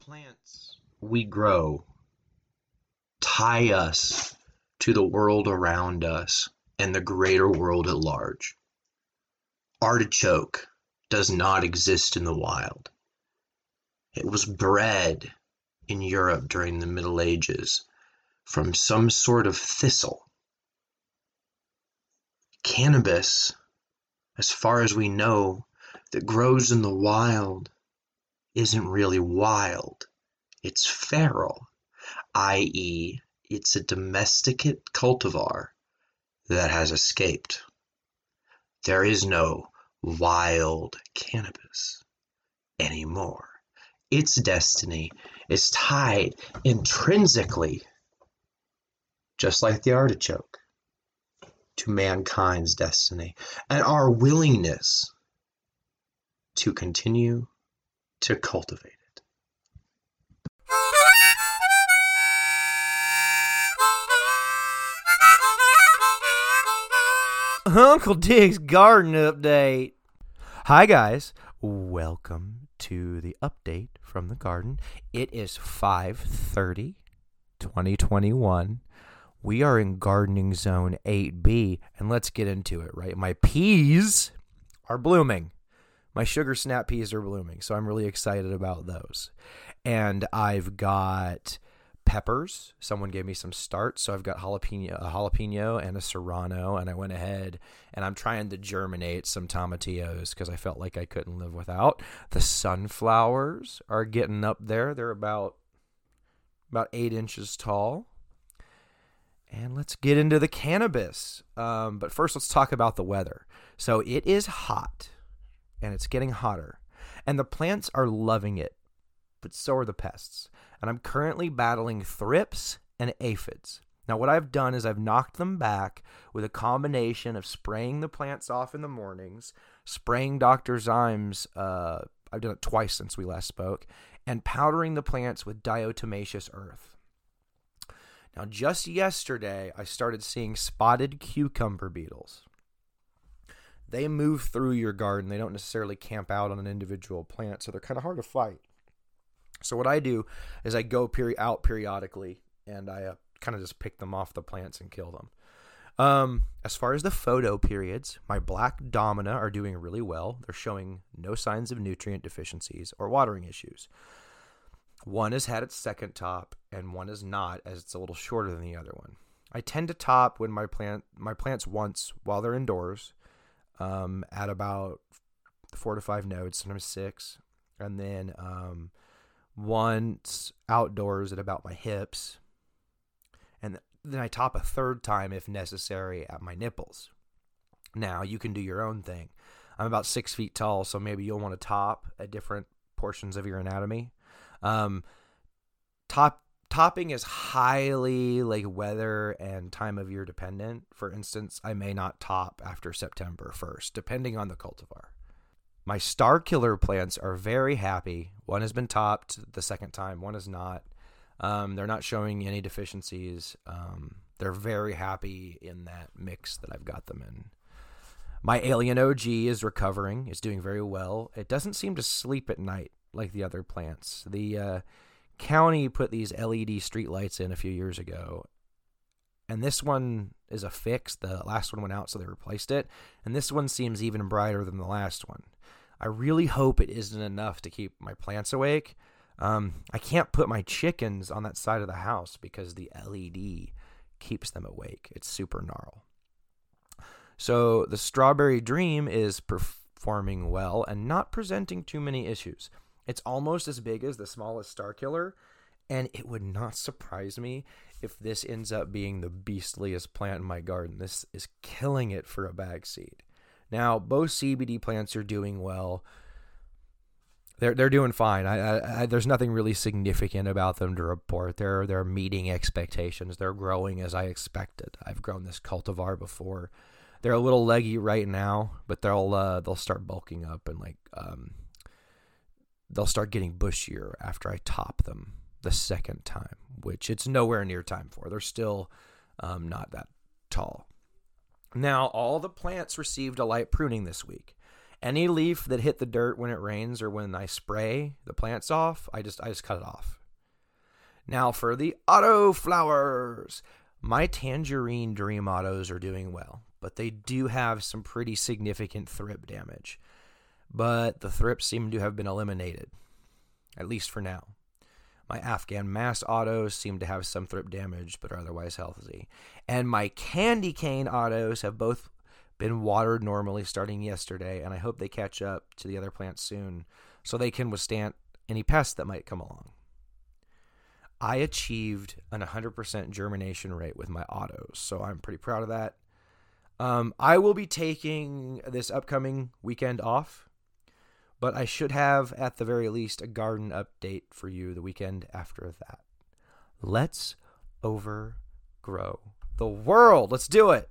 plants we grow tie us to the world around us and the greater world at large. Artichoke does not exist in the wild. It was bred in Europe during the Middle Ages from some sort of thistle. Cannabis, as far as we know, that grows in the wild isn't really wild. It's feral, i.e., it's a domesticate cultivar that has escaped. There is no wild cannabis anymore. Its destiny is tied intrinsically, just like the artichoke, to mankind's destiny and our willingness to continue to cultivate it. Uncle Dig's garden update. Hi guys, welcome to the update from the garden. It is 5:30 2021. We are in gardening zone 8B and let's get into it, right? My peas are blooming. My sugar snap peas are blooming, so I'm really excited about those. And I've got peppers. Someone gave me some starts, so I've got jalapeno, a jalapeno and a serrano, and I went ahead and I'm trying to germinate some tomatillos because I felt like I couldn't live without. The sunflowers are getting up there; they're about about eight inches tall. And let's get into the cannabis. Um, but first, let's talk about the weather. So it is hot, and it's getting hotter, and the plants are loving it, but so are the pests and I'm currently battling thrips and aphids. Now, what I've done is I've knocked them back with a combination of spraying the plants off in the mornings, spraying Dr. Zymes, uh, I've done it twice since we last spoke, and powdering the plants with diatomaceous earth. Now, just yesterday, I started seeing spotted cucumber beetles. They move through your garden. They don't necessarily camp out on an individual plant, so they're kind of hard to fight. So what I do is I go peri- out periodically and I uh, kind of just pick them off the plants and kill them. Um, as far as the photo periods, my black domina are doing really well. They're showing no signs of nutrient deficiencies or watering issues. One has had its second top, and one is not, as it's a little shorter than the other one. I tend to top when my plant my plants once while they're indoors, um, at about four to five nodes, sometimes six, and then um, once outdoors at about my hips, and then I top a third time if necessary at my nipples. Now you can do your own thing. I'm about six feet tall, so maybe you'll want to top at different portions of your anatomy. Um, top topping is highly like weather and time of year dependent. For instance, I may not top after September 1st, depending on the cultivar. My star killer plants are very happy. One has been topped the second time, one is not. Um, they're not showing any deficiencies. Um, they're very happy in that mix that I've got them in. My Alien OG is recovering, is doing very well. It doesn't seem to sleep at night like the other plants. The uh, county put these LED street lights in a few years ago, and this one is a fix. The last one went out, so they replaced it. And this one seems even brighter than the last one. I really hope it isn't enough to keep my plants awake. Um, I can't put my chickens on that side of the house because the LED keeps them awake. It's super gnarl. So the Strawberry Dream is performing well and not presenting too many issues. It's almost as big as the smallest Star Killer, and it would not surprise me if this ends up being the beastliest plant in my garden. This is killing it for a bag seed. Now, both CBD plants are doing well. They're they're doing fine. I, I, I, there's nothing really significant about them to report. They're they're meeting expectations. They're growing as I expected. I've grown this cultivar before. They're a little leggy right now, but they'll uh, they'll start bulking up and like um, they'll start getting bushier after I top them the second time, which it's nowhere near time for. They're still um, not that tall. Now, all the plants received a light pruning this week, Any leaf that hit the dirt when it rains or when I spray the plants off, I just I just cut it off. Now for the auto flowers. My tangerine dream autos are doing well, but they do have some pretty significant thrip damage. But the thrips seem to have been eliminated, at least for now. My Afghan mass autos seem to have some thrip damage, but are otherwise healthy. And my candy cane autos have both been watered normally starting yesterday, and I hope they catch up to the other plants soon so they can withstand any pests that might come along. I achieved an 100% germination rate with my autos, so I'm pretty proud of that. Um, I will be taking this upcoming weekend off, but I should have, at the very least, a garden update for you the weekend after that. Let's overgrow the world. Let's do it.